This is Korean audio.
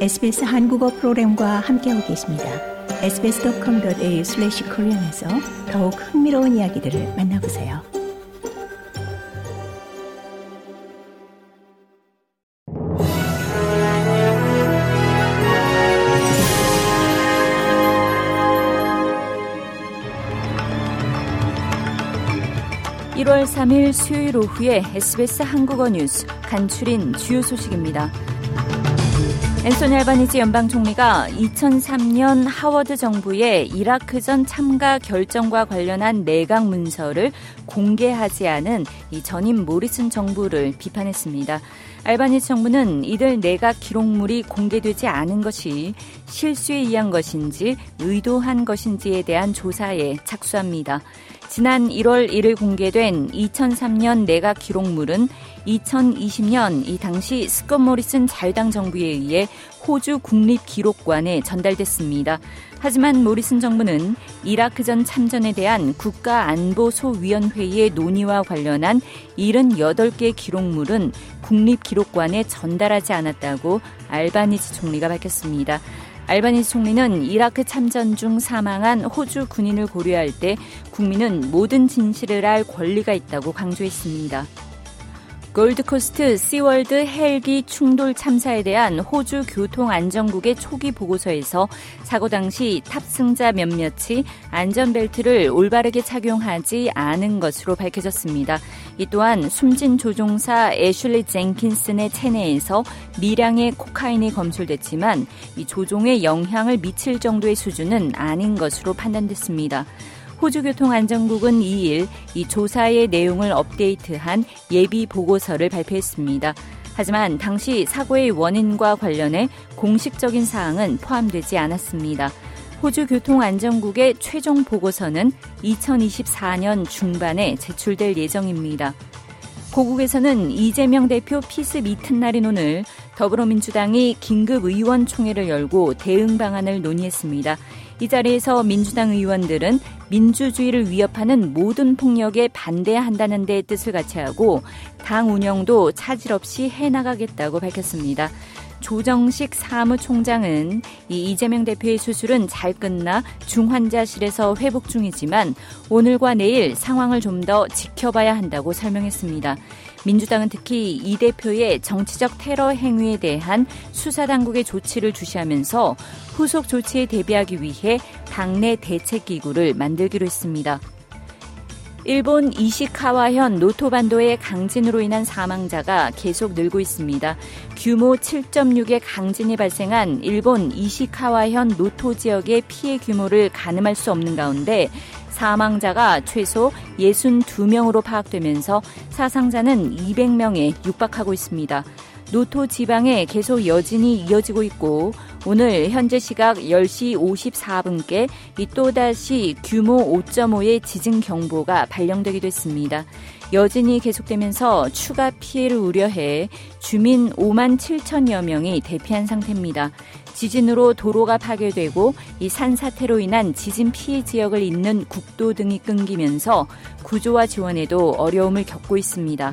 SBS 한국어 프로그램과 함께하고 계십니다. sbs.com.au/korean에서 더욱 흥미로운 이야기들을 만나보세요. (1월 3일) 수요일 오후에 SBS 한국어 뉴스 간추린 주요 소식입니다. 앤소니 알바니지 연방 총리가 2003년 하워드 정부의 이라크전 참가 결정과 관련한 내각 문서를 공개하지 않은 이 전임 모리슨 정부를 비판했습니다. 알바니지 정부는 이들 내각 기록물이 공개되지 않은 것이 실수에 의한 것인지 의도한 것인지에 대한 조사에 착수합니다. 지난 1월 1일 공개된 2003년 내각 기록물은 2020년 이 당시 스컷 모리슨 자유당 정부에 의해 호주 국립기록관에 전달됐습니다. 하지만 모리슨 정부는 이라크전 참전에 대한 국가안보소위원회의 논의와 관련한 78개 기록물은 국립기록관에 전달하지 않았다고 알바니지 총리가 밝혔습니다. 알바니스 총리는 이라크 참전 중 사망한 호주 군인을 고려할 때 국민은 모든 진실을 알 권리가 있다고 강조했습니다. 골드코스트 시월드 헬기 충돌 참사에 대한 호주 교통안전국의 초기 보고서에서 사고 당시 탑승자 몇몇이 안전벨트를 올바르게 착용하지 않은 것으로 밝혀졌습니다. 이 또한 숨진 조종사 애슐리 젠킨슨의 체내에서 미량의 코카인이 검출됐지만 이 조종에 영향을 미칠 정도의 수준은 아닌 것으로 판단됐습니다. 호주교통안전국은 2일 이 조사의 내용을 업데이트한 예비 보고서를 발표했습니다. 하지만 당시 사고의 원인과 관련해 공식적인 사항은 포함되지 않았습니다. 호주 교통안전국의 최종 보고서는 2024년 중반에 제출될 예정입니다. 고국에서는 이재명 대표 피습 이튿날인 오늘 더불어민주당이 긴급 의원총회를 열고 대응 방안을 논의했습니다. 이 자리에서 민주당 의원들은 민주주의를 위협하는 모든 폭력에 반대한다는 데 뜻을 같이 하고 당 운영도 차질 없이 해나가겠다고 밝혔습니다. 조정식 사무총장은 이 이재명 대표의 수술은 잘 끝나 중환자실에서 회복 중이지만 오늘과 내일 상황을 좀 더 지켜봐야 한다고 설명했습니다. 민주당은 특히 이 대표의 정치적 테러 행위에 대한 수사당국의 조치를 주시하면서 후속 조치에 대비하기 위해 당내 대책기구를 만들기로 했습니다. 일본 이시카와현 노토반도의 강진으로 인한 사망자가 계속 늘고 있습니다. 규모 7.6의 강진이 발생한 일본 이시카와현 노토 지역의 피해 규모를 가늠할 수 없는 가운데 사망자가 최소 62명으로 파악되면서 사상자는 200명에 육박하고 있습니다. 노토 지방에 계속 여진이 이어지고 있고 오늘 현재 시각 10시 54분께 또다시 규모 5.5의 지진 경보가 발령되기도 했습니다. 여진이 계속되면서 추가 피해를 우려해 주민 5만 7천여 명이 대피한 상태입니다. 지진으로 도로가 파괴되고 이 산사태로 인한 지진 피해 지역을 잇는 국도 등이 끊기면서 구조와 지원에도 어려움을 겪고 있습니다.